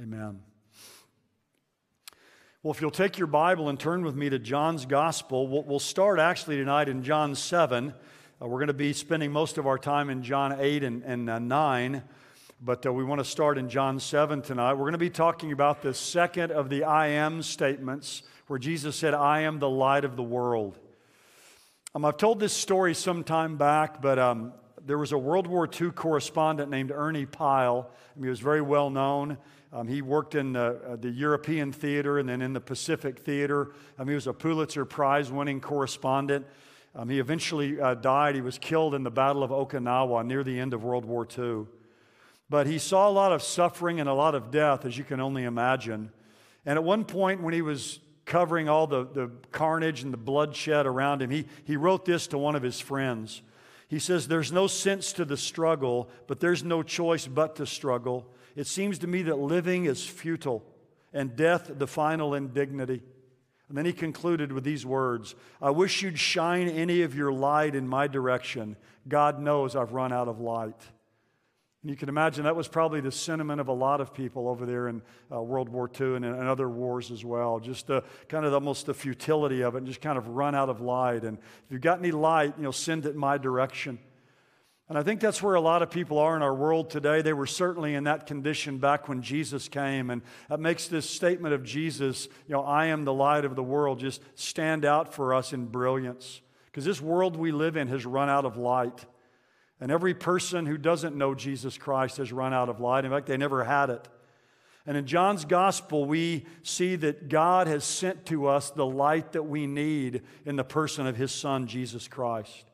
Amen. Well, if you'll take your Bible and turn with me to John's Gospel, we'll, start actually tonight in John 7. Uh, we're going to be spending most of our time in John 8 and, and uh, 9, but uh, we want to start in John 7 tonight. We're going to be talking about the second of the I am statements, where Jesus said, I am the light of the world. Um, I've told this story some time back, but um, there was a World War II correspondent named Ernie Pyle. I mean, he was very well known. Um, he worked in the, uh, the, European theater and then in the Pacific theater. Um, he was a Pulitzer Prize winning correspondent. Um, he eventually uh, died. He was killed in the Battle of Okinawa near the end of World War II. But he saw a lot of suffering and a lot of death, as you can only imagine. And at one point, when he was covering all the, the carnage and the bloodshed around him, he, he wrote this to one of his friends. He says, There's no sense to the struggle, but there's no choice but to struggle. It seems to me that living is futile and death the final indignity. And then he concluded with these words I wish you'd shine any of your light in my direction. God knows I've run out of light. And you can imagine that was probably the sentiment of a lot of people over there in uh, World War II and in other wars as well. Just the, kind of almost the futility of it and just kind of run out of light. And if you've got any light, you know, send it my direction. And I think that's where a lot of people are in our world today. They were certainly in that condition back when Jesus came. And that makes this statement of Jesus, you know, I am the light of the world, just stand out for us in brilliance. Because this world we live in has run out of light. And every person who doesn't know Jesus Christ has run out of light. In fact, they never had it. And in John's gospel, we see that God has sent to us the light that we need in the person of his son, Jesus Christ.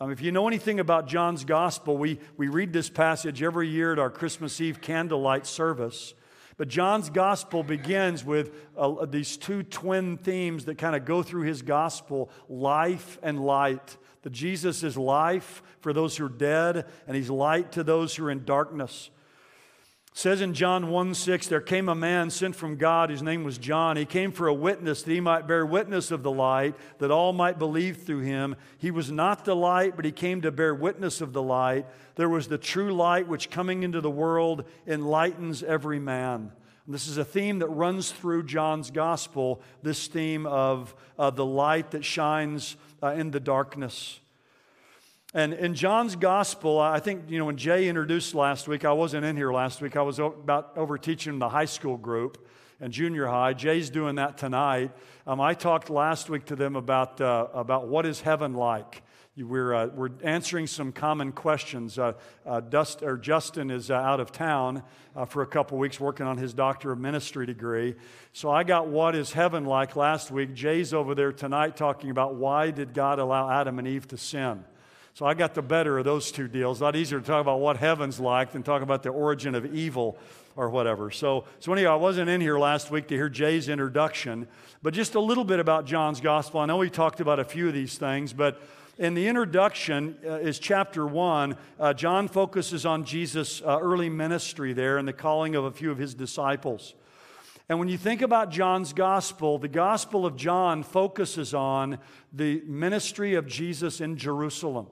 Um, if you know anything about John's gospel, we, we read this passage every year at our Christmas Eve candlelight service. But John's gospel begins with uh, these two twin themes that kind of go through his gospel life and light. That Jesus is life for those who are dead, and he's light to those who are in darkness. It says in John 1 6, there came a man sent from God, his name was John. He came for a witness that he might bear witness of the light, that all might believe through him. He was not the light, but he came to bear witness of the light. There was the true light which coming into the world enlightens every man. And this is a theme that runs through John's gospel, this theme of uh, the light that shines uh, in the darkness. And in John's gospel, I think, you know, when Jay introduced last week, I wasn't in here last week. I was about over teaching the high school group and junior high. Jay's doing that tonight. Um, I talked last week to them about, uh, about what is heaven like. We're, uh, we're answering some common questions. Uh, uh, Dust, or Justin is uh, out of town uh, for a couple weeks working on his Doctor of Ministry degree. So I got What is Heaven Like last week. Jay's over there tonight talking about why did God allow Adam and Eve to sin. So I got the better of those two deals. A lot easier to talk about what heaven's like than talk about the origin of evil or whatever. So, so anyway, I wasn't in here last week to hear Jay's introduction, but just a little bit about John's gospel. I know he talked about a few of these things, but in the introduction uh, is chapter one. Uh, John focuses on Jesus' uh, early ministry there and the calling of a few of his disciples. And when you think about John's gospel, the gospel of John focuses on the ministry of Jesus in Jerusalem.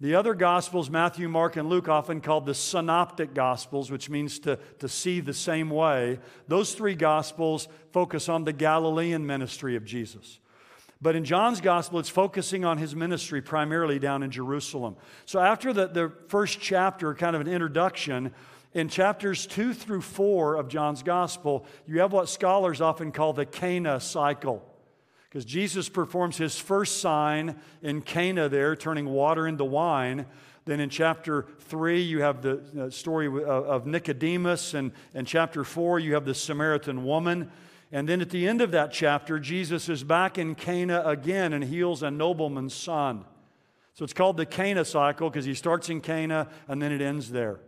The other Gospels, Matthew, Mark, and Luke, often called the synoptic Gospels, which means to, to see the same way. Those three Gospels focus on the Galilean ministry of Jesus. But in John's gospel, it's focusing on his ministry primarily down in Jerusalem. So after the, the first chapter, kind of an introduction, in chapters two through four of John's gospel, you have what scholars often call the Cana cycle. Because Jesus performs his first sign in Cana there, turning water into wine. Then in chapter 3, you have the uh, story uh, of Nicodemus. And in chapter 4, you have the Samaritan woman. And then at the end of that chapter, Jesus is back in Cana again and heals a nobleman's son. So it's called the Cana cycle because he starts in Cana and then it ends there.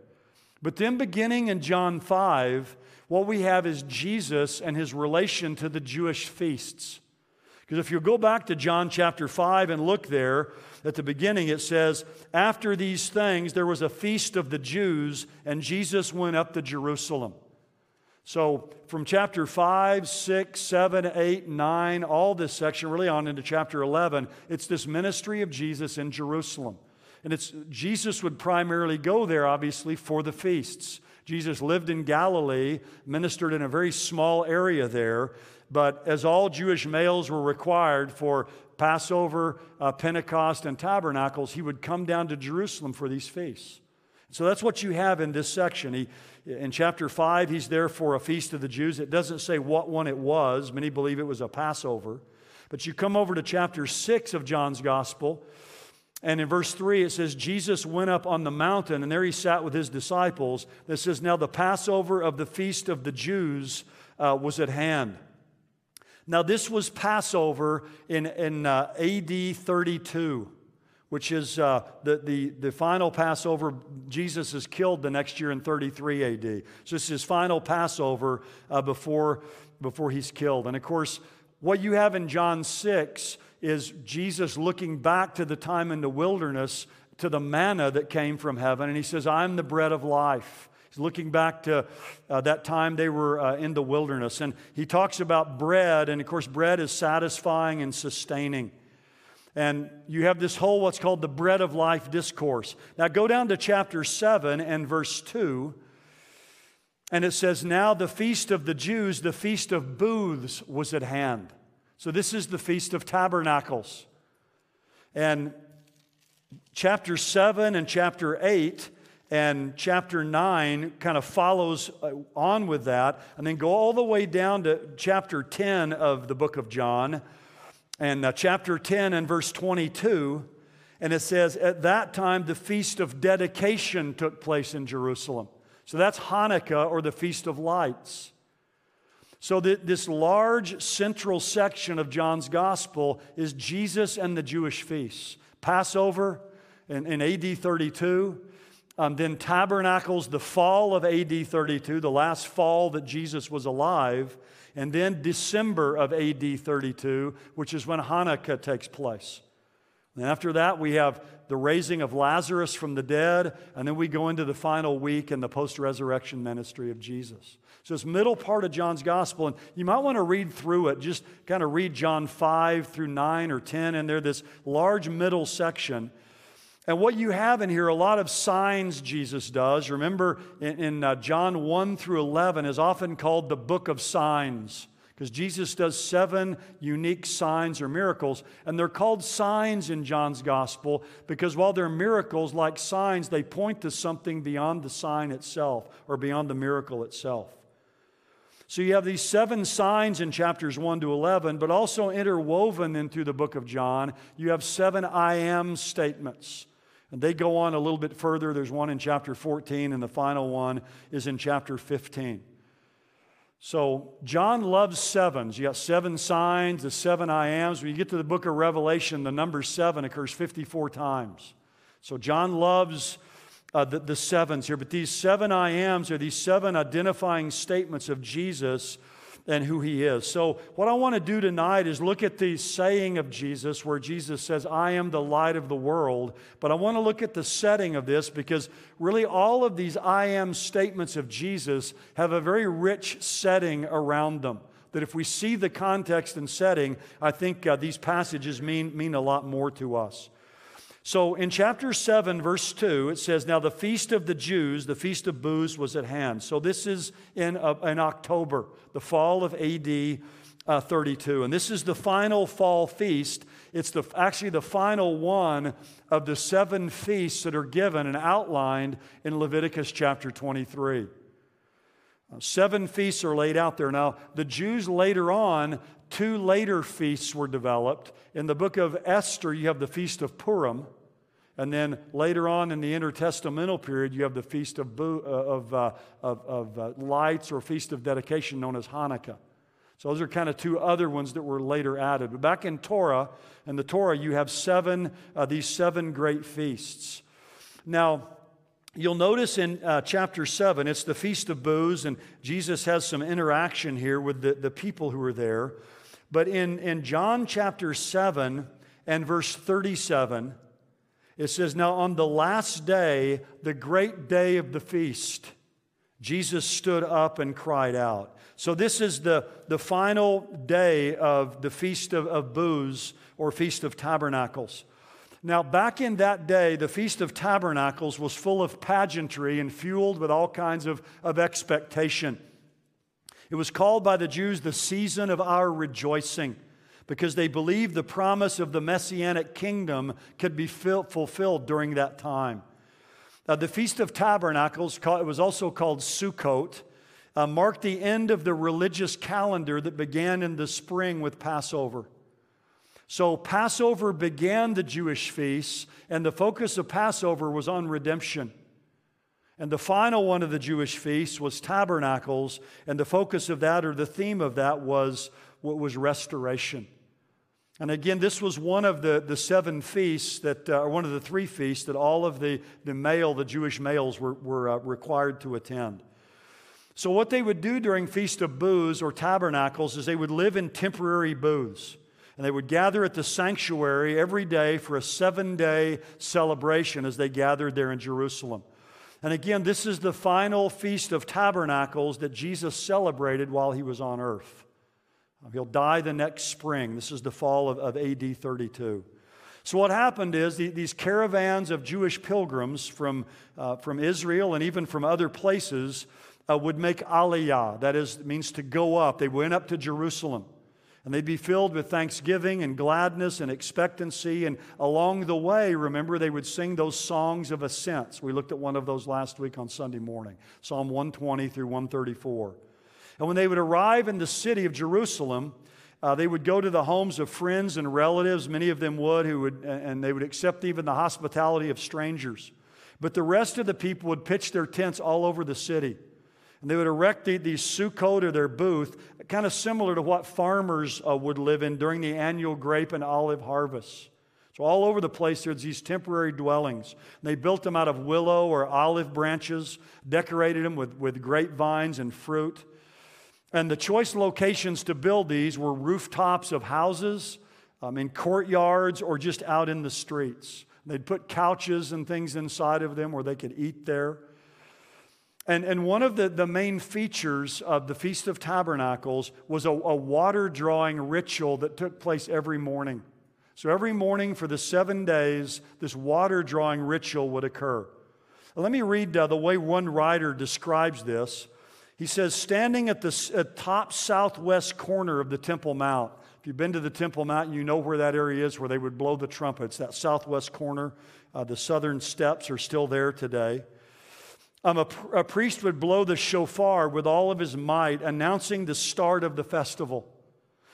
But then beginning in John 5, what we have is Jesus and his relation to the Jewish feasts. Because if you go back to John chapter 5 and look there, at the beginning it says, After these things there was a feast of the Jews, and Jesus went up to Jerusalem. So, from chapter 5, 6, 7, 8, 9, all this section, really on into chapter 11, it's this ministry of Jesus in Jerusalem. And it's Jesus would primarily go there, obviously, for the feasts. Jesus lived in Galilee, ministered in a very small area there, but as all Jewish males were required for Passover, uh, Pentecost, and Tabernacles, he would come down to Jerusalem for these feasts. So that's what you have in this section. He, in chapter 5, he's there for a feast of the Jews. It doesn't say what one it was. Many believe it was a Passover. But you come over to chapter 6 of John's Gospel, and in verse 3, it says, Jesus went up on the mountain, and there he sat with his disciples. This says, Now the Passover of the feast of the Jews uh, was at hand. Now, this was Passover in, in uh, AD 32, which is uh, the, the, the final Passover. Jesus is killed the next year in 33 AD. So, this is his final Passover uh, before, before he's killed. And of course, what you have in John 6 is Jesus looking back to the time in the wilderness to the manna that came from heaven. And he says, I'm the bread of life. He's looking back to uh, that time they were uh, in the wilderness. And he talks about bread, and of course, bread is satisfying and sustaining. And you have this whole what's called the bread of life discourse. Now go down to chapter 7 and verse 2. And it says, Now the feast of the Jews, the feast of booths, was at hand. So this is the Feast of Tabernacles. And chapter 7 and chapter 8 and chapter 9 kind of follows uh, on with that and then go all the way down to chapter 10 of the book of john and uh, chapter 10 and verse 22 and it says at that time the feast of dedication took place in jerusalem. So that's hanukkah or the feast of lights. So the, this large central section of john's gospel is jesus and the jewish feasts. Passover in, in ad 32 um, then tabernacles the fall of AD 32, the last fall that Jesus was alive, and then December of AD 32, which is when Hanukkah takes place. And after that, we have the raising of Lazarus from the dead, and then we go into the final week in the post resurrection ministry of Jesus. So it's middle part of John's gospel, and you might want to read through it. Just kind of read John 5 through 9 or 10, and there this large middle section and what you have in here, a lot of signs Jesus does. Remember, in, in uh, John 1 through 11 is often called the book of signs because Jesus does seven unique signs or miracles. And they're called signs in John's gospel because while they're miracles, like signs, they point to something beyond the sign itself or beyond the miracle itself. So you have these seven signs in chapters 1 to 11, but also interwoven into the book of John, you have seven I am statements. And they go on a little bit further. There's one in chapter 14, and the final one is in chapter 15. So John loves sevens. You got seven signs, the seven I ams. When you get to the book of Revelation, the number seven occurs 54 times. So John loves uh, the, the sevens here. But these seven I ams are these seven identifying statements of Jesus and who he is. So, what I want to do tonight is look at the saying of Jesus where Jesus says, I am the light of the world. But I want to look at the setting of this because really all of these I am statements of Jesus have a very rich setting around them. That if we see the context and setting, I think uh, these passages mean, mean a lot more to us. So in chapter 7, verse 2, it says, Now the feast of the Jews, the feast of booths, was at hand. So this is in, uh, in October, the fall of AD uh, 32. And this is the final fall feast. It's the, actually the final one of the seven feasts that are given and outlined in Leviticus chapter 23. Uh, seven feasts are laid out there. Now, the Jews later on, two later feasts were developed. In the book of Esther, you have the Feast of Purim. And then later on in the intertestamental period, you have the Feast of, uh, of, uh, of, of uh, Lights or Feast of Dedication known as Hanukkah. So those are kind of two other ones that were later added. But back in Torah, in the Torah, you have seven, uh, these seven great feasts. Now, You'll notice in uh, chapter 7, it's the Feast of Booths, and Jesus has some interaction here with the, the people who are there. But in, in John chapter 7 and verse 37, it says, Now on the last day, the great day of the feast, Jesus stood up and cried out. So, this is the, the final day of the Feast of, of Booths or Feast of Tabernacles. Now, back in that day, the Feast of Tabernacles was full of pageantry and fueled with all kinds of, of expectation. It was called by the Jews the season of our rejoicing because they believed the promise of the messianic kingdom could be fulfilled during that time. Uh, the Feast of Tabernacles, it was also called Sukkot, uh, marked the end of the religious calendar that began in the spring with Passover. So, Passover began the Jewish feasts, and the focus of Passover was on redemption. And the final one of the Jewish feasts was Tabernacles, and the focus of that, or the theme of that, was what was restoration. And again, this was one of the, the seven feasts that, uh, or one of the three feasts that all of the, the male, the Jewish males, were, were uh, required to attend. So, what they would do during Feast of Booths or Tabernacles is they would live in temporary booths. And they would gather at the sanctuary every day for a seven day celebration as they gathered there in Jerusalem. And again, this is the final Feast of Tabernacles that Jesus celebrated while he was on earth. He'll die the next spring. This is the fall of, of AD 32. So, what happened is the, these caravans of Jewish pilgrims from, uh, from Israel and even from other places uh, would make aliyah. That is, means to go up. They went up to Jerusalem. And they'd be filled with thanksgiving and gladness and expectancy. And along the way, remember, they would sing those songs of ascents. We looked at one of those last week on Sunday morning Psalm 120 through 134. And when they would arrive in the city of Jerusalem, uh, they would go to the homes of friends and relatives, many of them would, who would, and they would accept even the hospitality of strangers. But the rest of the people would pitch their tents all over the city. And they would erect these sukkot or their booth, kind of similar to what farmers uh, would live in during the annual grape and olive harvests. So, all over the place, there's these temporary dwellings. They built them out of willow or olive branches, decorated them with, with grapevines and fruit. And the choice locations to build these were rooftops of houses, um, in courtyards, or just out in the streets. They'd put couches and things inside of them where they could eat there. And, and one of the, the main features of the Feast of Tabernacles was a, a water drawing ritual that took place every morning. So every morning for the seven days, this water drawing ritual would occur. Let me read uh, the way one writer describes this. He says, standing at the at top southwest corner of the Temple Mount. If you've been to the Temple Mount, you know where that area is where they would blow the trumpets, that southwest corner. Uh, the southern steps are still there today. Um, a, a priest would blow the shofar with all of his might, announcing the start of the festival.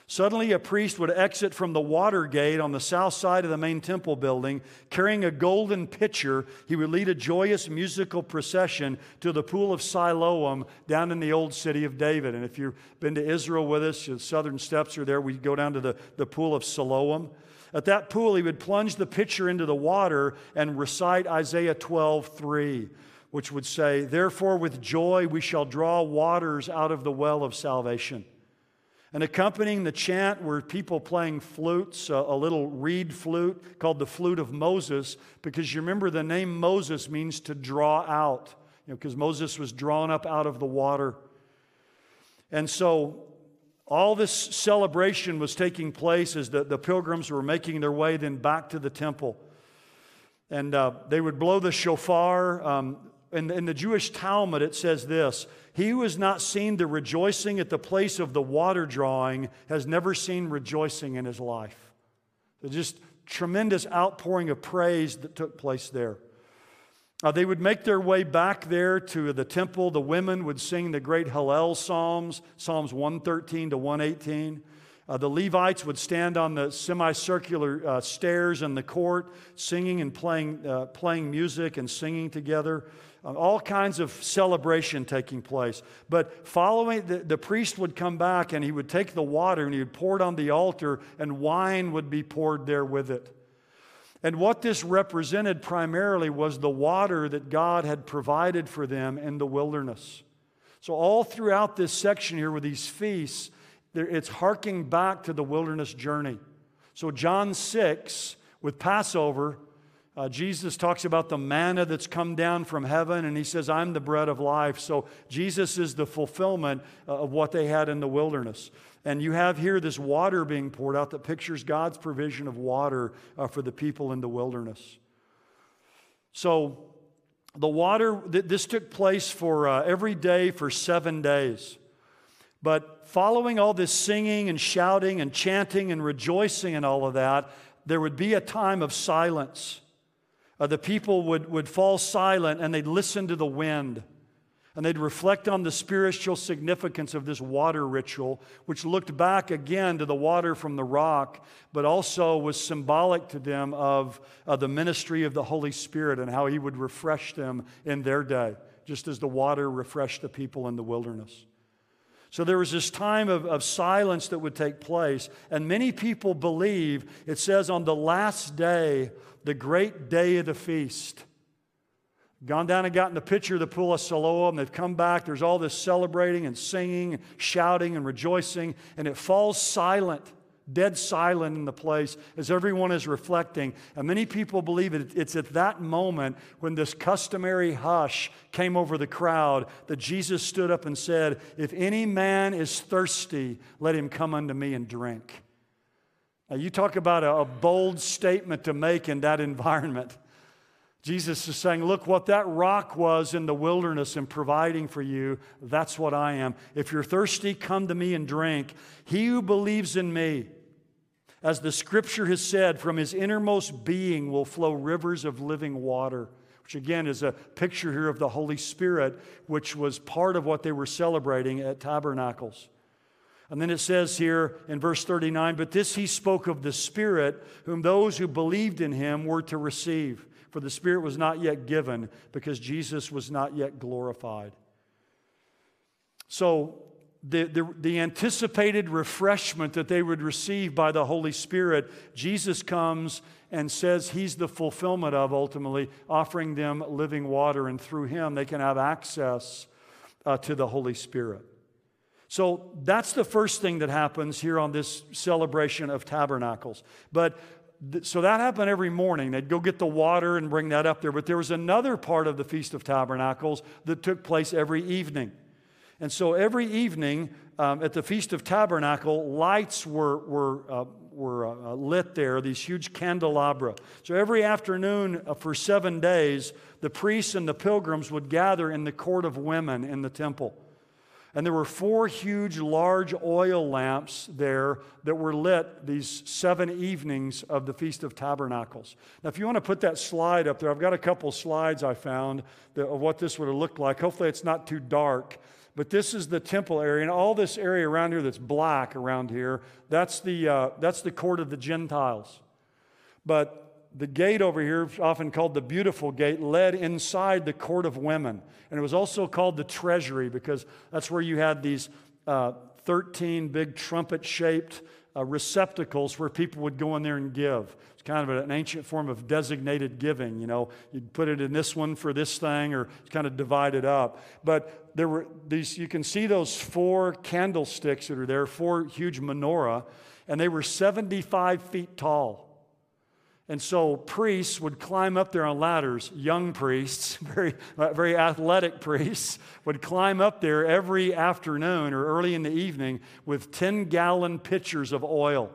Suddenly, a priest would exit from the water gate on the south side of the main temple building, carrying a golden pitcher. He would lead a joyous musical procession to the pool of Siloam down in the old city of David. And if you've been to Israel with us, the southern steps are there. We go down to the, the pool of Siloam. At that pool, he would plunge the pitcher into the water and recite Isaiah 12 3 which would say, Therefore, with joy we shall draw waters out of the well of salvation. And accompanying the chant were people playing flutes, a, little reed flute called the flute of Moses, because you remember the name Moses means to draw out, you know, because Moses was drawn up out of the water. And so all this celebration was taking place as the, the pilgrims were making their way then back to the temple. And uh, they would blow the shofar. Um, in, in the Jewish Talmud, it says this He who has not seen the rejoicing at the place of the water drawing has never seen rejoicing in his life. So just tremendous outpouring of praise that took place there. Uh, they would make their way back there to the temple. The women would sing the great Hallel Psalms, Psalms 113 to 118. Uh, the Levites would stand on the semicircular uh, stairs in the court, singing and playing, uh, playing music and singing together. Uh, all kinds of celebration taking place. But following, the, the priest would come back and he would take the water and he would pour it on the altar, and wine would be poured there with it. And what this represented primarily was the water that God had provided for them in the wilderness. So, all throughout this section here with these feasts, it's harking back to the wilderness journey. So, John 6 with Passover Uh, Jesus talks about the manna that's come down from heaven, and he says, I'm the bread of life. So Jesus is the fulfillment uh, of what they had in the wilderness. And you have here this water being poured out that pictures God's provision of water uh, for the people in the wilderness. So the water, this took place for uh, every day for seven days. But following all this singing and shouting and chanting and rejoicing and all of that, there would be a time of silence. Uh, the people would, would fall silent and they'd listen to the wind and they'd reflect on the spiritual significance of this water ritual, which looked back again to the water from the rock, but also was symbolic to them of uh, the ministry of the Holy Spirit and how He would refresh them in their day, just as the water refreshed the people in the wilderness. So there was this time of, of silence that would take place, and many people believe it says on the last day, the great day of the feast Gone down and gotten the pitcher of the pool of Siloam. They've come back. There's all this celebrating and singing and shouting and rejoicing, and it falls silent, dead silent in the place as everyone is reflecting. And many people believe it, it's at that moment when this customary hush came over the crowd that Jesus stood up and said, If any man is thirsty, let him come unto me and drink. Now, you talk about a, a bold statement to make in that environment. Jesus is saying, Look, what that rock was in the wilderness and providing for you, that's what I am. If you're thirsty, come to me and drink. He who believes in me, as the scripture has said, from his innermost being will flow rivers of living water, which again is a picture here of the Holy Spirit, which was part of what they were celebrating at Tabernacles. And then it says here in verse 39 But this he spoke of the Spirit, whom those who believed in him were to receive for the Spirit was not yet given because Jesus was not yet glorified. So, the, the, the, anticipated refreshment that they would receive by the Holy Spirit, Jesus comes and says he's the fulfillment of ultimately, offering them living water, and through him they can have access uh, to the Holy Spirit. So that's the first thing that happens here on this celebration of tabernacles. But so that happened every morning. They'd go get the water and bring that up there. But there was another part of the Feast of Tabernacles that took place every evening. And so every evening um, at the Feast of Tabernacle, lights were, were, uh, were uh, lit there, these huge candelabra. So every afternoon uh, for seven days, the priests and the pilgrims would gather in the court of women in the temple. And there were four huge, large oil lamps there that were lit these seven evenings of the Feast of Tabernacles. Now, if you want to put that slide up there, I've got a couple slides I found of what this would have looked like. Hopefully, it's not too dark. But this is the temple area, and all this area around here that's black around here, that's the, uh, that's the court of the Gentiles. But the gate over here, often called the beautiful gate, led inside the court of women. And it was also called the treasury because that's where you had these uh, 13 big trumpet shaped uh, receptacles where people would go in there and give. It's kind of an ancient form of designated giving. You know, you'd put it in this one for this thing, or kind of divide it up. But there were these, you can see those four candlesticks that are there, four huge menorah, and they were 75 feet tall. And so priests would climb up there on ladders, young priests, very, uh, very athletic priests, would climb up there every afternoon or early in the evening with 10 gallon pitchers of oil.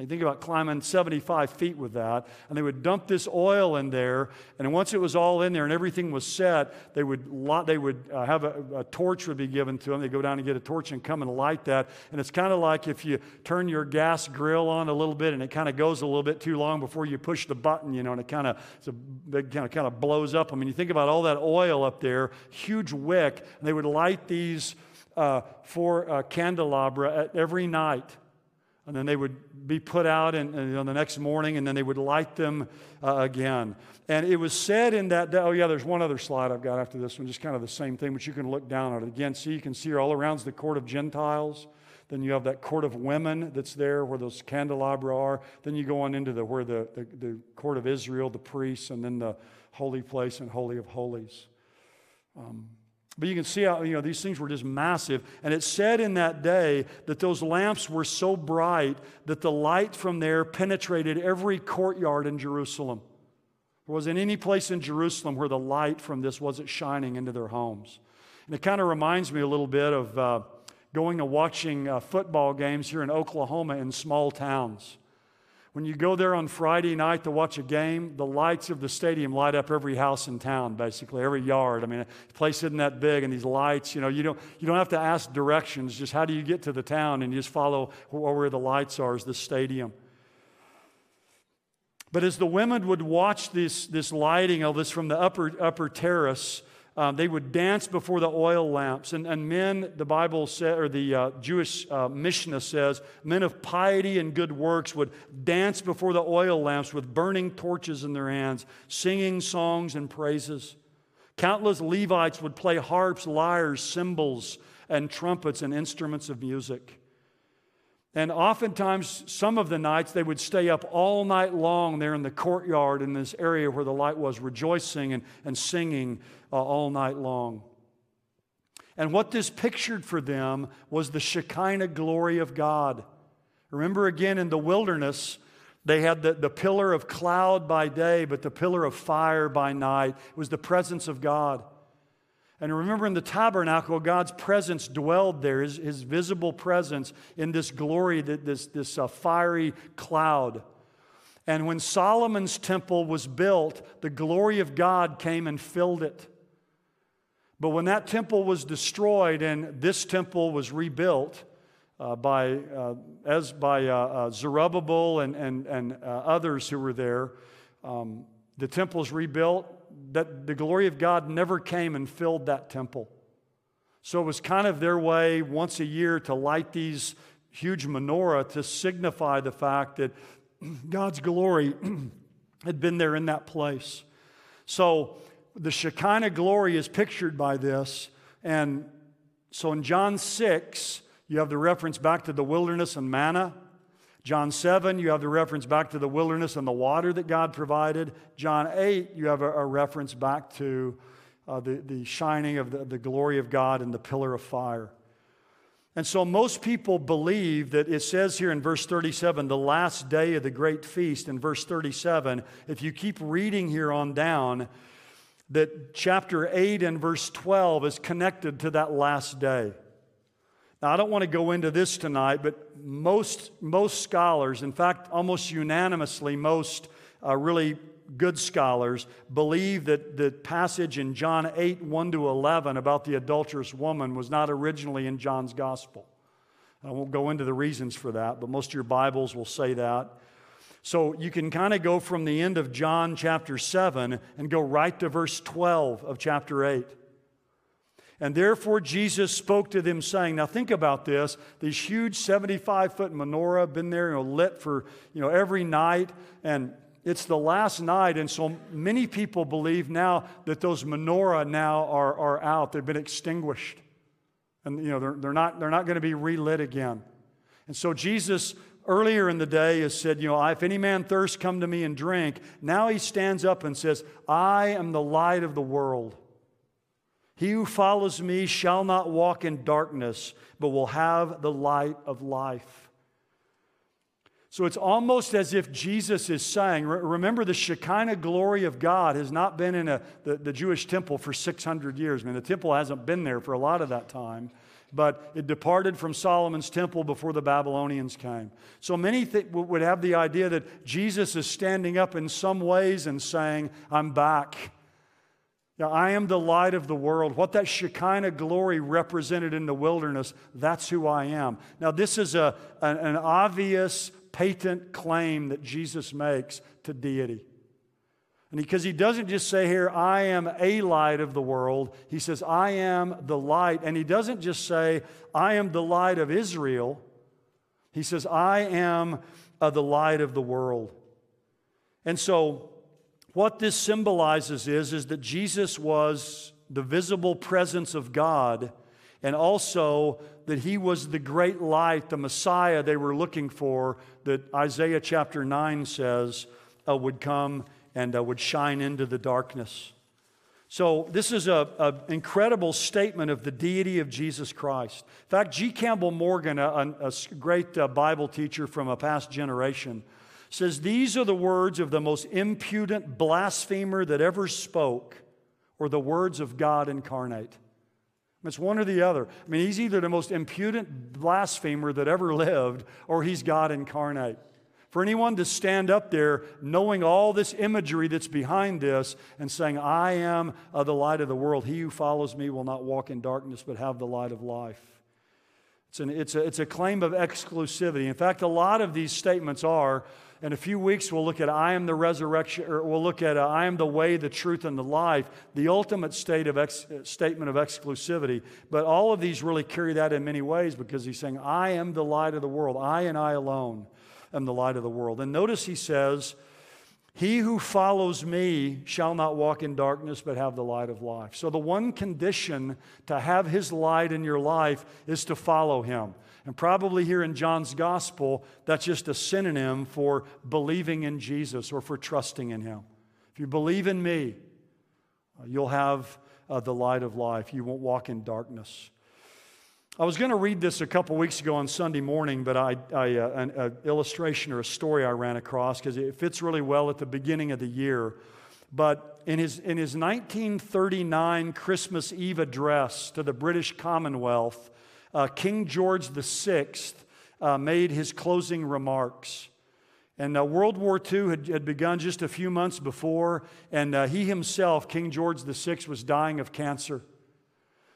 You think about climbing 75 feet with that, and they would dump this oil in there, and once it was all in there and everything was set, they would, they would uh, have a, a, torch would be given to them. They'd go down and get a torch and come and light that, and it's kind of like if you turn your gas grill on a little bit and it kind of goes a little bit too long before you push the button, you know, and it kind of kind of kind of blows up. I mean, you think about all that oil up there, huge wick, and they would light these uh, four uh, candelabra every night and then they would be put out and, and on the next morning, and then they would light them uh, again. And it was said in that day, oh, yeah, there's one other slide I've got after this one, just kind of the same thing, but you can look down at it again. See, you can see all around the court of Gentiles. Then you have that court of women that's there where those candelabra are. Then you go on into the where the, the, the court of Israel, the priests, and then the holy place and holy of holies. Um, but you can see how, you know, these things were just massive. And it said in that day that those lamps were so bright that the light from there penetrated every courtyard in Jerusalem. There wasn't any place in Jerusalem where the light from this wasn't shining into their homes. And it kind of reminds me a little bit of uh, going and watching uh, football games here in Oklahoma in small towns. When you go there on Friday night to watch a game, the lights of the stadium light up every house in town, basically, every yard. I mean, the place isn't that big, and these lights, you know, you don't, you don't have to ask directions. Just how do you get to the town? And you just follow where the lights are, is the stadium. But as the women would watch this, this lighting of this from the upper, upper terrace, um, they would dance before the oil lamps. And, and men, the Bible said, or the uh, Jewish uh, Mishnah says, men of piety and good works would dance before the oil lamps with burning torches in their hands, singing songs and praises. Countless Levites would play harps, lyres, cymbals, and trumpets and instruments of music. And oftentimes, some of the nights, they would stay up all night long there in the courtyard in this area where the light was, rejoicing and, and singing uh, all night long. And what this pictured for them was the Shekinah glory of God. Remember again in the wilderness, they had the, the pillar of cloud by day, but the pillar of fire by night. It was the presence of God. And remember, in the tabernacle, God's presence dwelled there, his, his visible presence in this glory, this, this uh, fiery cloud. And when Solomon's temple was built, the glory of God came and filled it. But when that temple was destroyed and this temple was rebuilt uh, by, uh, as by uh, uh Zerubbabel and, and, and uh, others who were there, um, the temple's rebuilt that the glory of God never came and filled that temple. So it was kind of their way once a year to light these huge menorah to signify the fact that God's glory had been there in that place. So the Shekinah glory is pictured by this. And so in John 6, you have the reference back to the wilderness and manna. John 7, you have the reference back to the wilderness and the water that God provided. John 8, you have a, a reference back to uh, the, the shining of the, the glory of God and the pillar of fire. And so most people believe that it says here in verse 37, the last day of the great feast, in verse 37, if you keep reading here on down, that chapter 8 and verse 12 is connected to that last day. Now, I don't want to go into this tonight, but most, most scholars, in fact, almost unanimously, most uh, really good scholars believe that the passage in John 8, 1 to 11 about the adulterous woman was not originally in John's gospel. I won't go into the reasons for that, but most of your Bibles will say that. So you can kind of go from the end of John chapter 7 and go right to verse 12 of chapter 8. And therefore, Jesus spoke to them, saying, Now think about this. This huge 75 foot menorah, been there, you know, lit for you know, every night. And it's the last night. And so many people believe now that those menorah now are, are out, they've been extinguished. And you know, they're, they're not, they're not going to be relit again. And so Jesus earlier in the day has said, you know, if any man thirst, come to me and drink. Now he stands up and says, I am the light of the world. He who follows me shall not walk in darkness, but will have the light of life. So it's almost as if Jesus is saying, remember, the Shekinah glory of God has not been in a, the, the Jewish temple for 600 years. I mean, the temple hasn't been there for a lot of that time, but it departed from Solomon's temple before the Babylonians came. So many th- would have the idea that Jesus is standing up in some ways and saying, I'm back. Now, I am the light of the world. What that Shekinah glory represented in the wilderness, that's who I am. Now, this is a, an, an obvious, patent claim that Jesus makes to deity. And because he, doesn't just say here, I am a light of the world, he says, I am the light. And he doesn't just say, I am the light of Israel. He says, I am uh, the light of the world. And so, what this symbolizes is, is that Jesus was the visible presence of God and also that he was the great light, the Messiah they were looking for, that Isaiah chapter 9 says uh, would come and uh, would shine into the darkness. So, this is an incredible statement of the deity of Jesus Christ. In fact, G. Campbell Morgan, a, a great uh, Bible teacher from a past generation, says, These are the words of the most impudent blasphemer that ever spoke, or the words of God incarnate. It's one or the other. I mean, he's either the most impudent blasphemer that ever lived, or he's God incarnate. For anyone to stand up there knowing all this imagery that's behind this and saying, I am the light of the world, he who follows me will not walk in darkness but have the light of life. It's, an, it's, a, it's a claim of exclusivity. In fact, a lot of these statements are in a few weeks, we'll look at I am the resurrection, or we'll look at uh, I am the way, the truth, and the life, the ultimate state of ex, statement of exclusivity. But all of these really carry that in many ways because he's saying, I am the light of the world. I and I alone am the light of the world. And notice he says, He who follows me shall not walk in darkness, but have the light of life. So the one condition to have his light in your life is to follow him. And probably here in John's gospel, that's just a synonym for believing in Jesus or for trusting in him. If you believe in me, uh, you'll have uh, the light of life. You won't walk in darkness. I was going to read this a couple weeks ago on Sunday morning, but I, I uh, an, an, illustration or a story I ran across because it fits really well at the beginning of the year. But in his, in his 1939 Christmas Eve address to the British Commonwealth, uh, King George VI uh, made his closing remarks. And uh, World War II had, had, begun just a few months before, and uh, he himself, King George VI, was dying of cancer.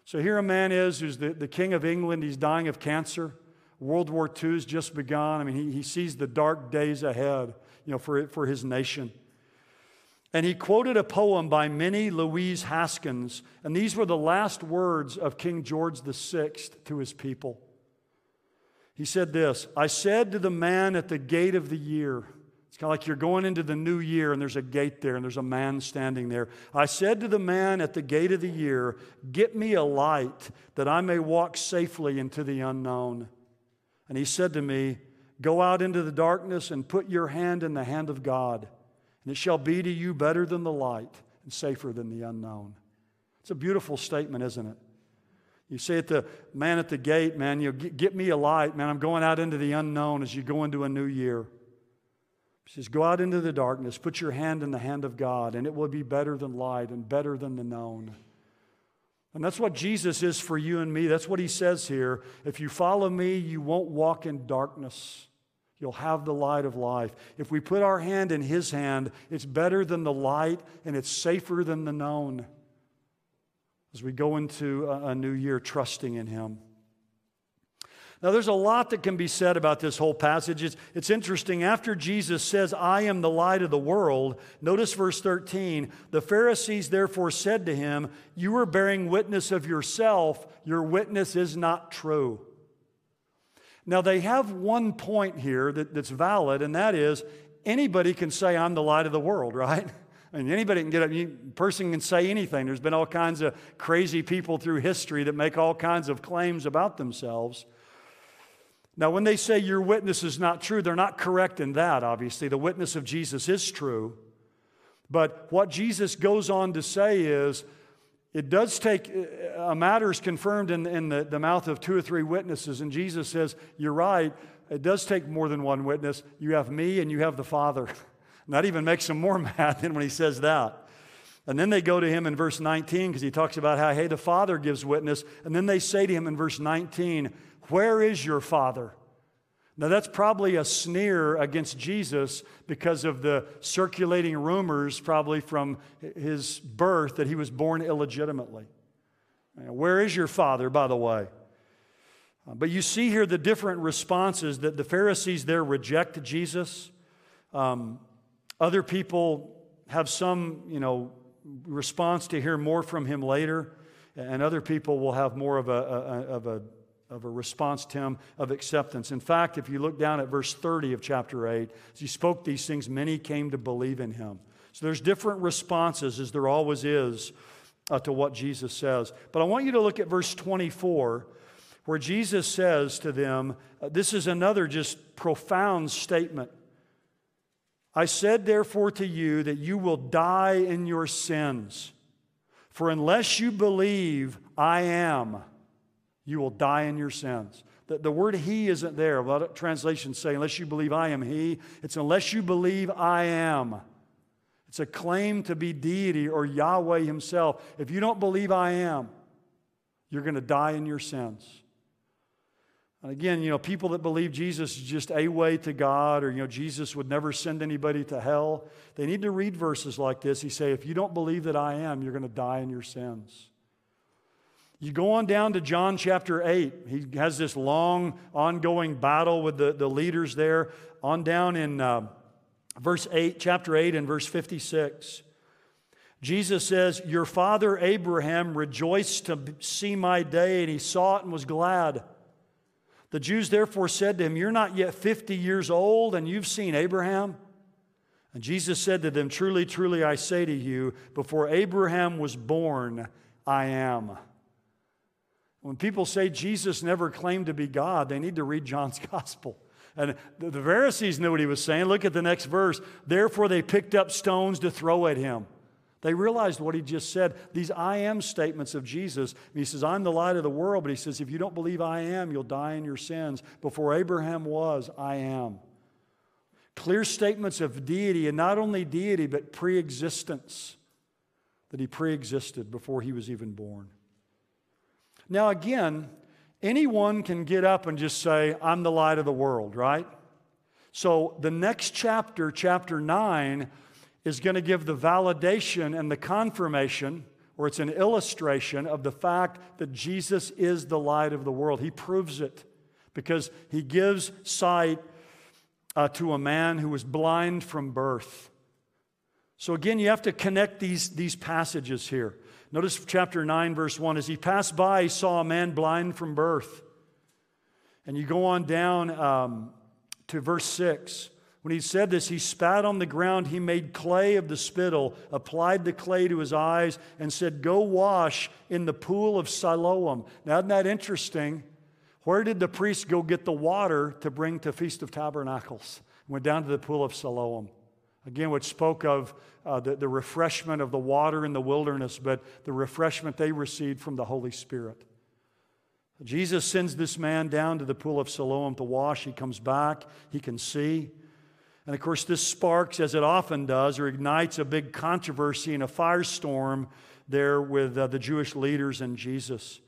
So here a man is who's the, the King of England, he's dying of cancer. World War II has just begun. I mean, he, he sees the dark days ahead, you know, for, for his nation. And he quoted a poem by Minnie Louise Haskins, and these were the last words of King George VI to his people. He said this I said to the man at the gate of the year, it's kind of like you're going into the new year and there's a gate there and there's a man standing there. I said to the man at the gate of the year, Get me a light that I may walk safely into the unknown. And he said to me, Go out into the darkness and put your hand in the hand of God and it shall be to you better than the light and safer than the unknown. It's a beautiful statement, isn't it? You say at the man at the gate, man, you get, get me a light, man. I'm going out into the unknown as you go into a new year. He says, Go out into the darkness, put your hand in the hand of God, and it will be better than light and better than the known. And that's what Jesus is for you and me. That's what he says here. If you follow me, you won't walk in darkness. You'll have the light of life. If we put our hand in His hand, it's better than the light and it's safer than the known as we go into a, new year trusting in Him. Now, there's a lot that can be said about this whole passage. It's, it's, interesting. After Jesus says, I am the light of the world, notice verse 13. The Pharisees therefore said to him, You are bearing witness of yourself, your witness is not true. Now, they have one point here that, that's valid, and that is anybody can say, I'm the light of the world, right? I mean, anybody can get up, a person can say anything. There's been all kinds of crazy people through history that make all kinds of claims about themselves. Now, when they say your witness is not true, they're not correct in that, obviously. The witness of Jesus is true. But what Jesus goes on to say is, it does take, Uh, a matter is confirmed in, in the, the mouth of two or three witnesses, and Jesus says, You're right, it does take more than one witness. You have me and you have the Father. And that even makes him more mad than when he says that. And then they go to him in verse 19 because he talks about how, hey, the Father gives witness. And then they say to him in verse 19, Where is your Father? Now, that's probably a sneer against Jesus because of the circulating rumors, probably from his birth, that he was born illegitimately. Where is your father, by the way? Uh, but you see here the different responses that the Pharisees there reject Jesus. Um, other people have some, you know, response to hear more from him later, and other people will have more of a, a of a of a response to him of acceptance. In fact, if you look down at verse 30 of chapter 8, as he spoke these things, many came to believe in him. So there's different responses, as there always is, uh, to what Jesus says. But I want you to look at verse 24, where Jesus says to them, uh, This is another just profound statement. I said, therefore, to you that you will die in your sins. For unless you believe I am, You will die in your sins. The, the word he isn't there. A lot of translations say, unless you believe I am he. It's unless you believe I am. It's a claim to be deity or Yahweh himself. If you don't believe I am, you're going to die in your sins. And again, you know, people that believe Jesus is just a way to God or, you know, Jesus would never send anybody to hell, they need to read verses like this. He say, if you don't believe that I am, you're going to die in your sins. You go on down to John chapter 8. He has this long, ongoing battle with the, the leaders there. On down in uh, verse 8, chapter 8, and verse 56. Jesus says, Your father Abraham rejoiced to see my day, and he saw it and was glad. The Jews therefore said to him, You're not yet 50 years old, and you've seen Abraham? And Jesus said to them, Truly, truly, I say to you, before Abraham was born, I am. When people say Jesus never claimed to be God, they need to read John's gospel. And the Pharisees knew what he was saying. Look at the next verse. Therefore, they picked up stones to throw at him. They realized what he just said. These I am statements of Jesus. he says, I'm the light of the world. But he says, if you don't believe I am, you'll die in your sins. Before Abraham was, I am. Clear statements of deity, and not only deity, but pre existence. That he pre existed before he was even born. Now, again, anyone can get up and just say, I'm the light of the world, right? So the next chapter, chapter 9, is going to give the validation and the confirmation, or it's an illustration of the fact that Jesus is the light of the world. He proves it because he gives sight uh, to a man who was blind from birth. So again, you have to connect these, these passages here. Notice chapter 9, verse 1. As he passed by, he saw a man blind from birth. And you go on down um, to verse 6. When he said this, he spat on the ground. He made clay of the spittle, applied the clay to his eyes, and said, Go wash in the pool of Siloam. Now, isn't that interesting? Where did the priest go get the water to bring to Feast of Tabernacles? Went down to the pool of Siloam. Again, which spoke of uh, the, the refreshment of the water in the wilderness, but the refreshment they received from the Holy Spirit. Jesus sends this man down to the pool of Siloam to wash. He comes back, he can see. And of course, this sparks, as it often does, or ignites a big controversy and a firestorm there with uh, the Jewish leaders and Jesus.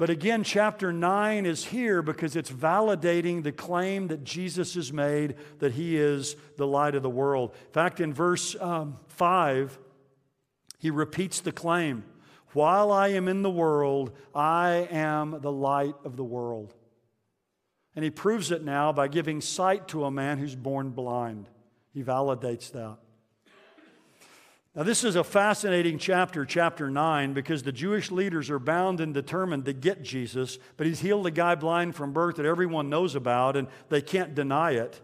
But again, chapter 9 is here because it's validating the claim that Jesus has made that he is the light of the world. In fact, in verse um, 5, he repeats the claim While I am in the world, I am the light of the world. And he proves it now by giving sight to a man who's born blind. He validates that. Now, this is a fascinating chapter, chapter 9, because the Jewish leaders are bound and determined to get Jesus, but he's healed a guy blind from birth that everyone knows about, and they can't deny it.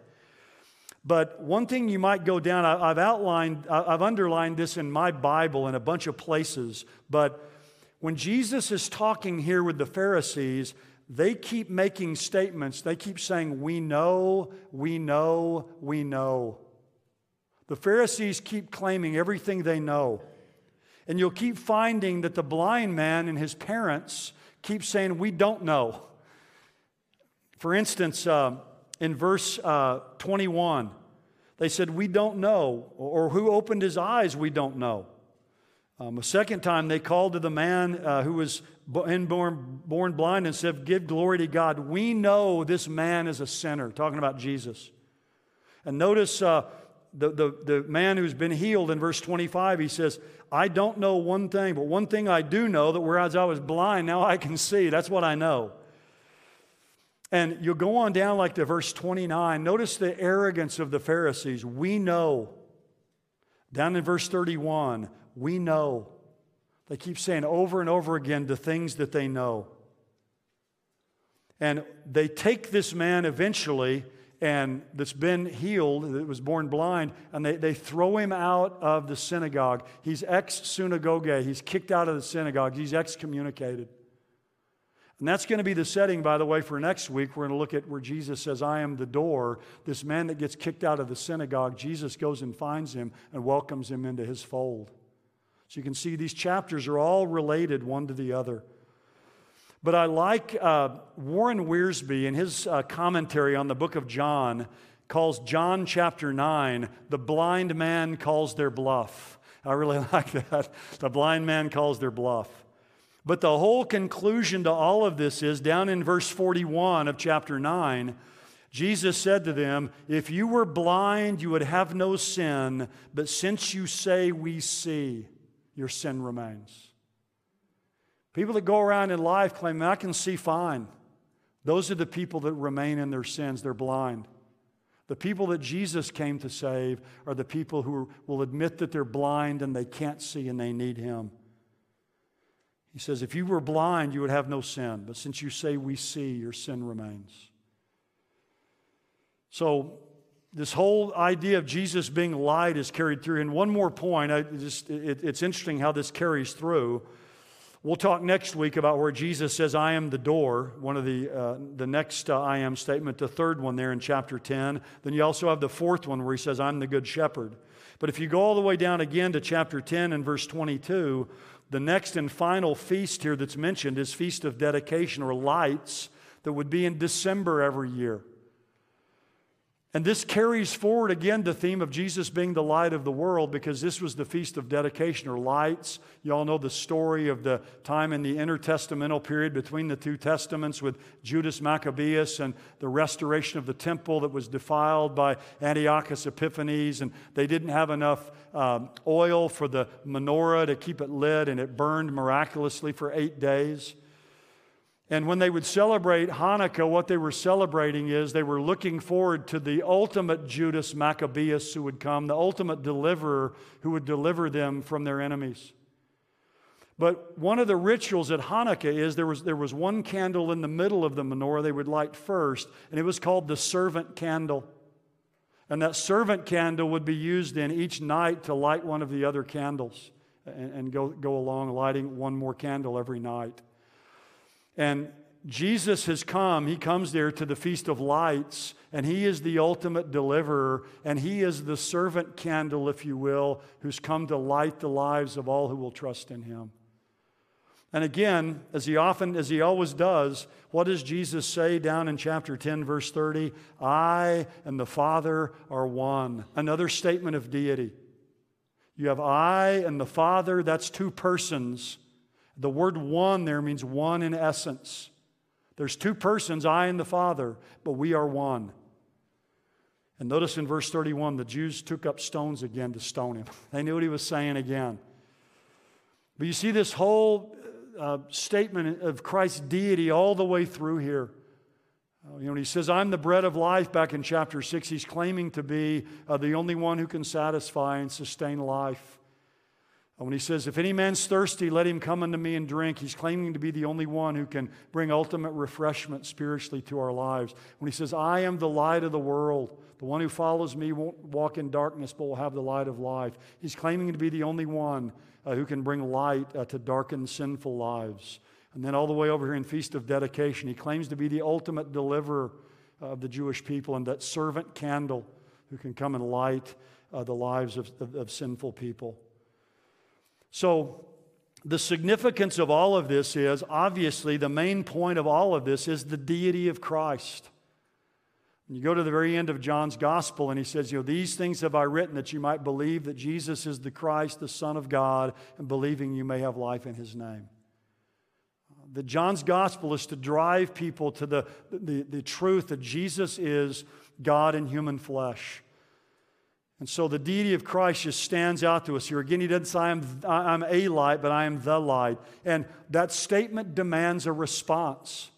But one thing you might go down, I've outlined, I've underlined this in my Bible in a bunch of places, but when Jesus is talking here with the Pharisees, they keep making statements. They keep saying, We know, we know, we know. The Pharisees keep claiming everything they know. And you'll keep finding that the blind man and his parents keep saying, We don't know. For instance, uh, in verse uh, 21, they said, We don't know. Or who opened his eyes, we don't know. Um, a second time, they called to the man uh, who was born, born blind and said, Give glory to God. We know this man is a sinner, talking about Jesus. And notice uh, the, the, the man who's been healed in verse 25, he says, I don't know one thing, but one thing I do know that whereas I was blind, now I can see. That's what I know. And you'll go on down like to verse 29. Notice the arrogance of the Pharisees. We know. Down in verse 31, we know. They keep saying over and over again the things that they know. And they take this man eventually and that's been healed, that was born blind, and they, they throw him out of the synagogue. He's ex synagogue, he's kicked out of the synagogue, he's excommunicated. And that's going to be the setting, by the way, for next week. We're going to look at where Jesus says, I am the door. This man that gets kicked out of the synagogue, Jesus goes and finds him and welcomes him into his fold. So you can see these chapters are all related one to the other. But I like uh, Warren Wiersbe in his uh, commentary on the book of John calls John chapter 9, the blind man calls their bluff. I really like that. The blind man calls their bluff. But the whole conclusion to all of this is down in verse 41 of chapter 9, Jesus said to them, If you were blind, you would have no sin, but since you say we see, your sin remains. People that go around in life claiming, I can see fine. Those are the people that remain in their sins. They're blind. The people that Jesus came to save are the people who will admit that they're blind and they can't see and they need Him. He says, If you were blind, you would have no sin. But since you say we see, your sin remains. So, this whole idea of Jesus being light is carried through. And one more point, I just, it, it's interesting how this carries through. We'll talk next week about where Jesus says, I am the door, one of the, uh, the next uh, I am statement, the third one there in chapter 10. Then you also have the fourth one where he says, I'm the good shepherd. But if you go all the way down again to chapter 10 and verse 22, the next and final feast here that's mentioned is Feast of Dedication or Lights that would be in December every year. And this carries forward again the theme of Jesus being the light of the world because this was the Feast of Dedication or Lights. You all know the story of the time in the intertestamental period between the two testaments with Judas Maccabeus and the restoration of the temple that was defiled by Antiochus Epiphanes. And they didn't have enough um, oil for the menorah to keep it lit, and it burned miraculously for eight days. And when they would celebrate Hanukkah, what they were celebrating is they were looking forward to the ultimate Judas Maccabeus who would come, the ultimate deliverer who would deliver them from their enemies. But one of the rituals at Hanukkah is there was, there was one candle in the middle of the menorah they would light first, and it was called the servant candle. And that servant candle would be used in each night to light one of the other candles and, and go, go along lighting one more candle every night. And Jesus has come, he comes there to the Feast of Lights, and he is the ultimate deliverer, and he is the servant candle, if you will, who's come to light the lives of all who will trust in him. And again, as he often, as he always does, what does Jesus say down in chapter 10, verse 30? I and the Father are one. Another statement of deity. You have I and the Father, that's two persons the word one there means one in essence. There's two persons, I and the Father, but we are one. And notice in verse 31, the Jews took up stones again to stone him. They knew what he was saying again. But you see this whole uh, statement of Christ's deity all the way through here. You know, when he says, I'm the bread of life back in chapter 6, he's claiming to be uh, the only one who can satisfy and sustain life. When he says, If any man's thirsty, let him come unto me and drink, he's claiming to be the only one who can bring ultimate refreshment spiritually to our lives. When he says, I am the light of the world, the one who follows me won't walk in darkness, but will have the light of life. He's claiming to be the only one uh, who can bring light uh, to darkened, sinful lives. And then all the way over here in Feast of Dedication, he claims to be the ultimate deliverer of the Jewish people and that servant candle who can come and light uh, the lives of, of, of sinful people. So, the significance of all of this is obviously the main point of all of this is the deity of Christ. you go to the very end of John's gospel, and he says, You know, these things have I written that you might believe that Jesus is the Christ, the Son of God, and believing you may have life in his name. That John's gospel is to drive people to the, the, the truth that Jesus is God in human flesh. And so the deity of Christ just stands out to us here. Again, he doesn't say, I'm, I'm a light, but I am the light. And that statement demands a response.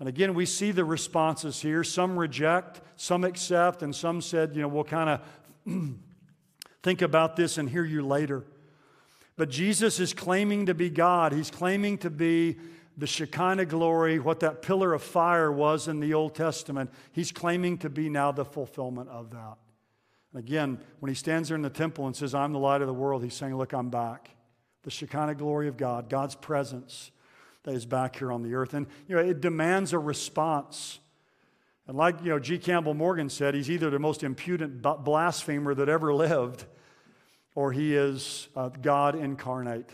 And again, we see the responses here. Some reject, some accept, and some said, you know, we'll kind of think about this and hear you later. But Jesus is claiming to be God. He's claiming to be the Shekinah glory, what that pillar of fire was in the Old Testament. He's claiming to be now the fulfillment of that. Again, when he stands there in the temple and says, I'm the light of the world, he's saying, Look, I'm back. The Shekinah glory of God, God's presence that is back here on the earth. And, you know, it demands a response. And like, you know, G. Campbell Morgan said, he's either the most impudent blasphemer that ever lived, or he is uh, God incarnate.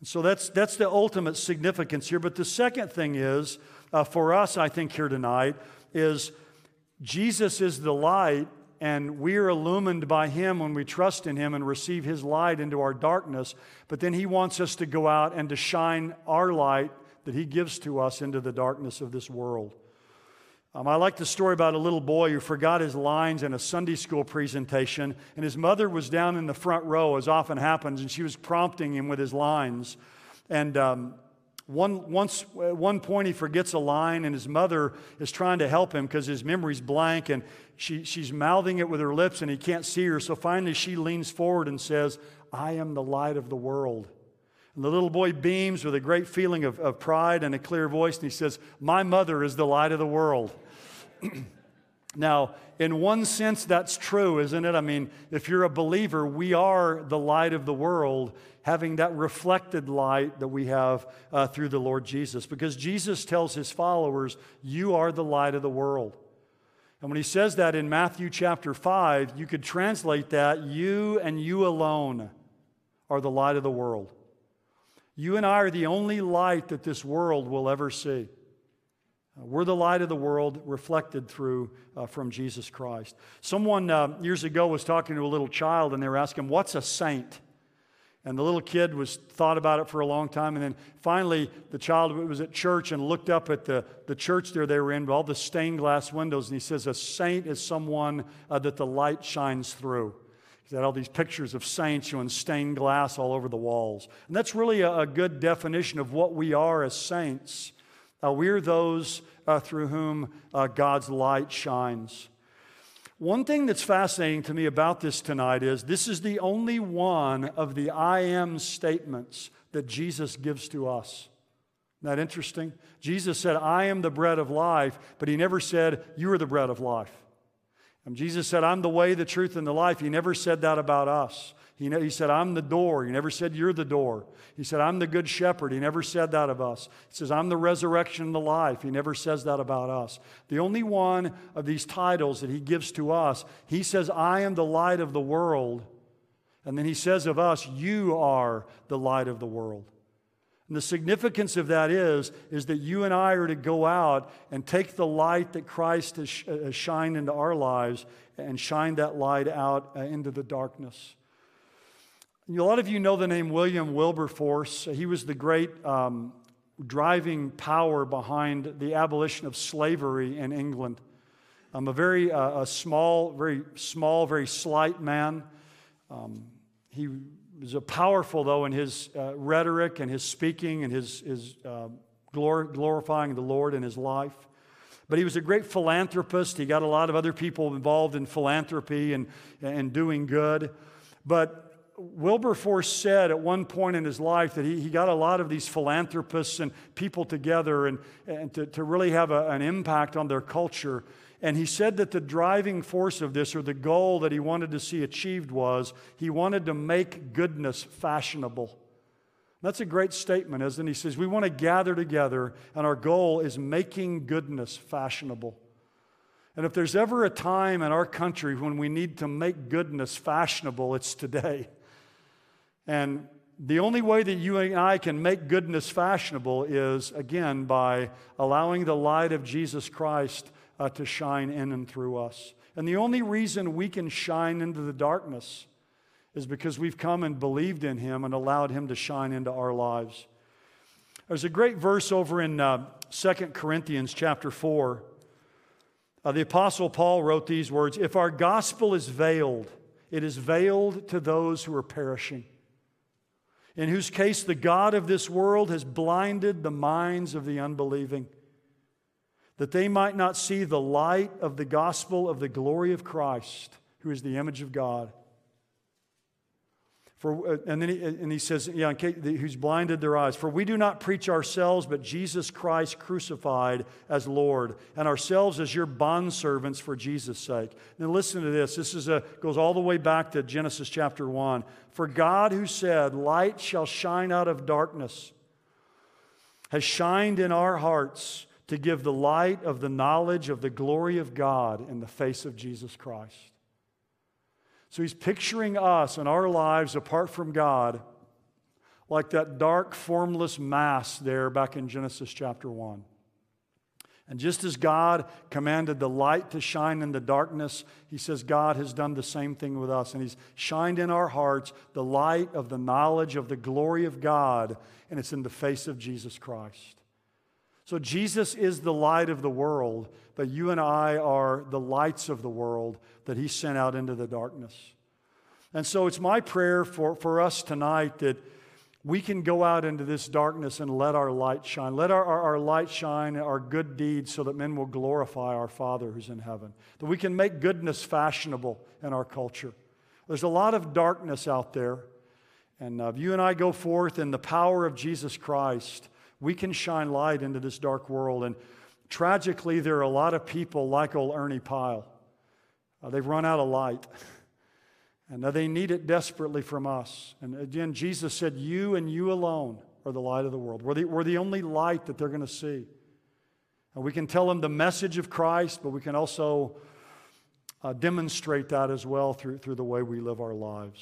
And So that's, that's the ultimate significance here. But the second thing is, uh, for us, I think, here tonight, is Jesus is the light, and we are illumined by Him when we trust in Him and receive His light into our darkness. But then He wants us to go out and to shine our light that He gives to us into the darkness of this world. Um, I like the story about a little boy who forgot his lines in a Sunday school presentation, and his mother was down in the front row, as often happens, and she was prompting him with his lines. And um, one, once, at one point, he forgets a line, and his mother is trying to help him because his memory's blank, and she, she's mouthing it with her lips, and he can't see her. So finally, she leans forward and says, I am the light of the world. And the little boy beams with a great feeling of, of pride and a clear voice, and he says, My mother is the light of the world. now, in one sense, that's true, isn't it? I mean, if you're a believer, we are the light of the world, having that reflected light that we have uh, through the Lord Jesus. Because Jesus tells his followers, You are the light of the world. And when he says that in Matthew chapter 5, you could translate that, You and you alone are the light of the world. You and I are the only light that this world will ever see. Uh, we're the light of the world reflected through uh, from Jesus Christ. Someone uh, years ago was talking to a little child and they were asking, What's a saint? And the little kid was thought about it for a long time. And then finally, the child was at church and looked up at the, the church there they were in, with all the stained glass windows. And he says, A saint is someone uh, that the light shines through. He had all these pictures of saints you know, stained glass all over the walls. And that's really a, a good definition of what we are as saints. Uh, we're those uh, through whom uh, God's light shines. One thing that's fascinating to me about this tonight is this is the only one of the I am statements that Jesus gives to us. Isn't that interesting? Jesus said, I am the bread of life, but he never said, You are the bread of life. And Jesus said, I'm the way, the truth, and the life. He never said that about us. He, he said, I'm the door. He never said, You're the door. He said, I'm the good shepherd. He never said that of us. He says, I'm the resurrection and the life. He never says that about us. The only one of these titles that he gives to us, he says, I am the light of the world. And then he says of us, You are the light of the world. And the significance of that is, is that you and I are to go out and take the light that Christ has, has shined into our lives and shine that light out uh, into the darkness. A lot of you know the name William Wilberforce. He was the great um, driving power behind the abolition of slavery in England. Um, a very uh, a small, very small, very slight man. Um, he was a powerful, though, in his uh, rhetoric and his speaking and his, his uh, glor- glorifying the Lord in his life. But he was a great philanthropist. He got a lot of other people involved in philanthropy and, and doing good. But Wilberforce said at one point in his life that he, he got a lot of these philanthropists and people together and, and to, to really have a, an impact on their culture. And he said that the driving force of this, or the goal that he wanted to see achieved, was he wanted to make goodness fashionable. That's a great statement, isn't it? He says, We want to gather together, and our goal is making goodness fashionable. And if there's ever a time in our country when we need to make goodness fashionable, it's today. And the only way that you and I can make goodness fashionable is, again, by allowing the light of Jesus Christ uh, to shine in and through us. And the only reason we can shine into the darkness is because we've come and believed in Him and allowed Him to shine into our lives. There's a great verse over in uh, 2 Corinthians chapter 4. Uh, the Apostle Paul wrote these words If our gospel is veiled, it is veiled to those who are perishing in whose case the God of this world has blinded the minds of the unbelieving, that they might not see the light of the gospel of the glory of Christ, who is the image of God. For, uh, and then he, and he says, yeah, who's blinded their eyes. For we do not preach ourselves, but Jesus Christ crucified as Lord, and ourselves as your bondservants for Jesus' sake. Now listen to this. This is a, goes all the way back to Genesis chapter 1. For God, who said, Light shall shine out of darkness, has shined in our hearts to give the light of the knowledge of the glory of God in the face of Jesus Christ. So he's picturing us and our lives apart from God, like that dark, formless mass there back in Genesis chapter 1. And just as God commanded the light to shine in the darkness, He says God has done the same thing with us. And He's shined in our hearts the light of the knowledge of the glory of God, and it's in the face of Jesus Christ. So Jesus is the light of the world, but you and I are the lights of the world that He sent out into the darkness. And so it's my prayer for, for us tonight that we can go out into this darkness and let our light shine. Let our, our, our, light shine, our good deeds, so that men will glorify our Father who's in heaven. That we can make goodness fashionable in our culture. There's a lot of darkness out there. And uh, if you and I go forth in the power of Jesus Christ, we can shine light into this dark world. And tragically, there are a lot of people like old Ernie Pyle. Uh, they've run out of light. And they need it desperately from us. And again, Jesus said, You and you alone are the light of the world. We're the, we're the only light that they're going to see. And we can tell them the message of Christ, but we can also uh, demonstrate that as well through, through the way we live our lives.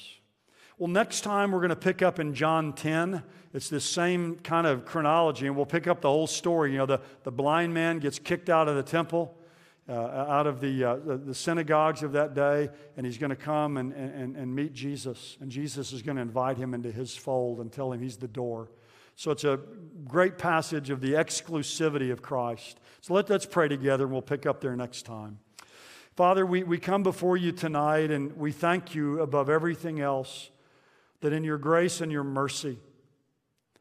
Well, next time we're going to pick up in John 10. It's the same kind of chronology, and we'll pick up the whole story. You know, the, the blind man gets kicked out of the temple uh, out of the, uh, the, the, synagogues of that day, and he's going to come and, and, and meet Jesus. And Jesus is going to invite him into his fold and tell him he's the door. So it's a great passage of the exclusivity of Christ. So let, let's pray together, and we'll pick up there next time. Father, we, we come before you tonight, and we thank you above everything else that in your grace and your mercy,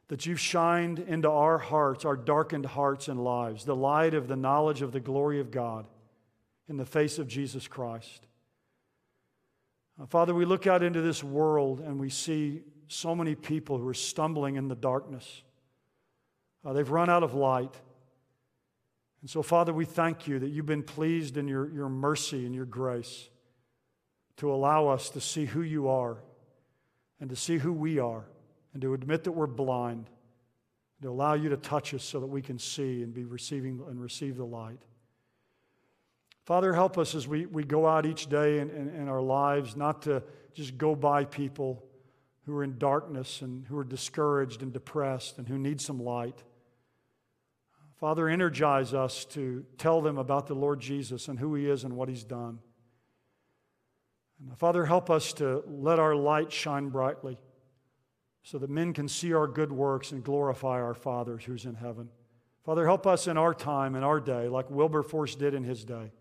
that you've shined into our hearts, our darkened hearts and lives, the light of the knowledge of the glory of God in the face of Jesus Christ. Uh, Father, we look out into this world and we see so many people who are stumbling in the darkness. Uh, they've run out of light. And so, Father, we thank you that you've been pleased in your, your mercy and your grace to allow us to see who you are and to see who we are and to admit that we're blind, and to allow you to touch us so that we can see and be receiving and receive the light. Father, help us as we, we go out each day in, in, in, our lives not to just go by people who are in darkness and who are discouraged and depressed and who need some light. Father, energize us to tell them about the Lord Jesus and who he is and what he's done. And Father, help us to let our light shine brightly so that men can see our good works and glorify our Father who's in heaven. Father, help us in our time, in our day, like Wilberforce did in his day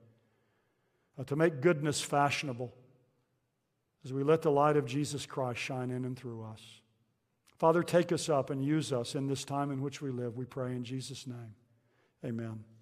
uh, to make goodness fashionable as we let the light of Jesus Christ shine in and through us. Father, take us up and use us in this time in which we live, we pray in Jesus' name. Amen.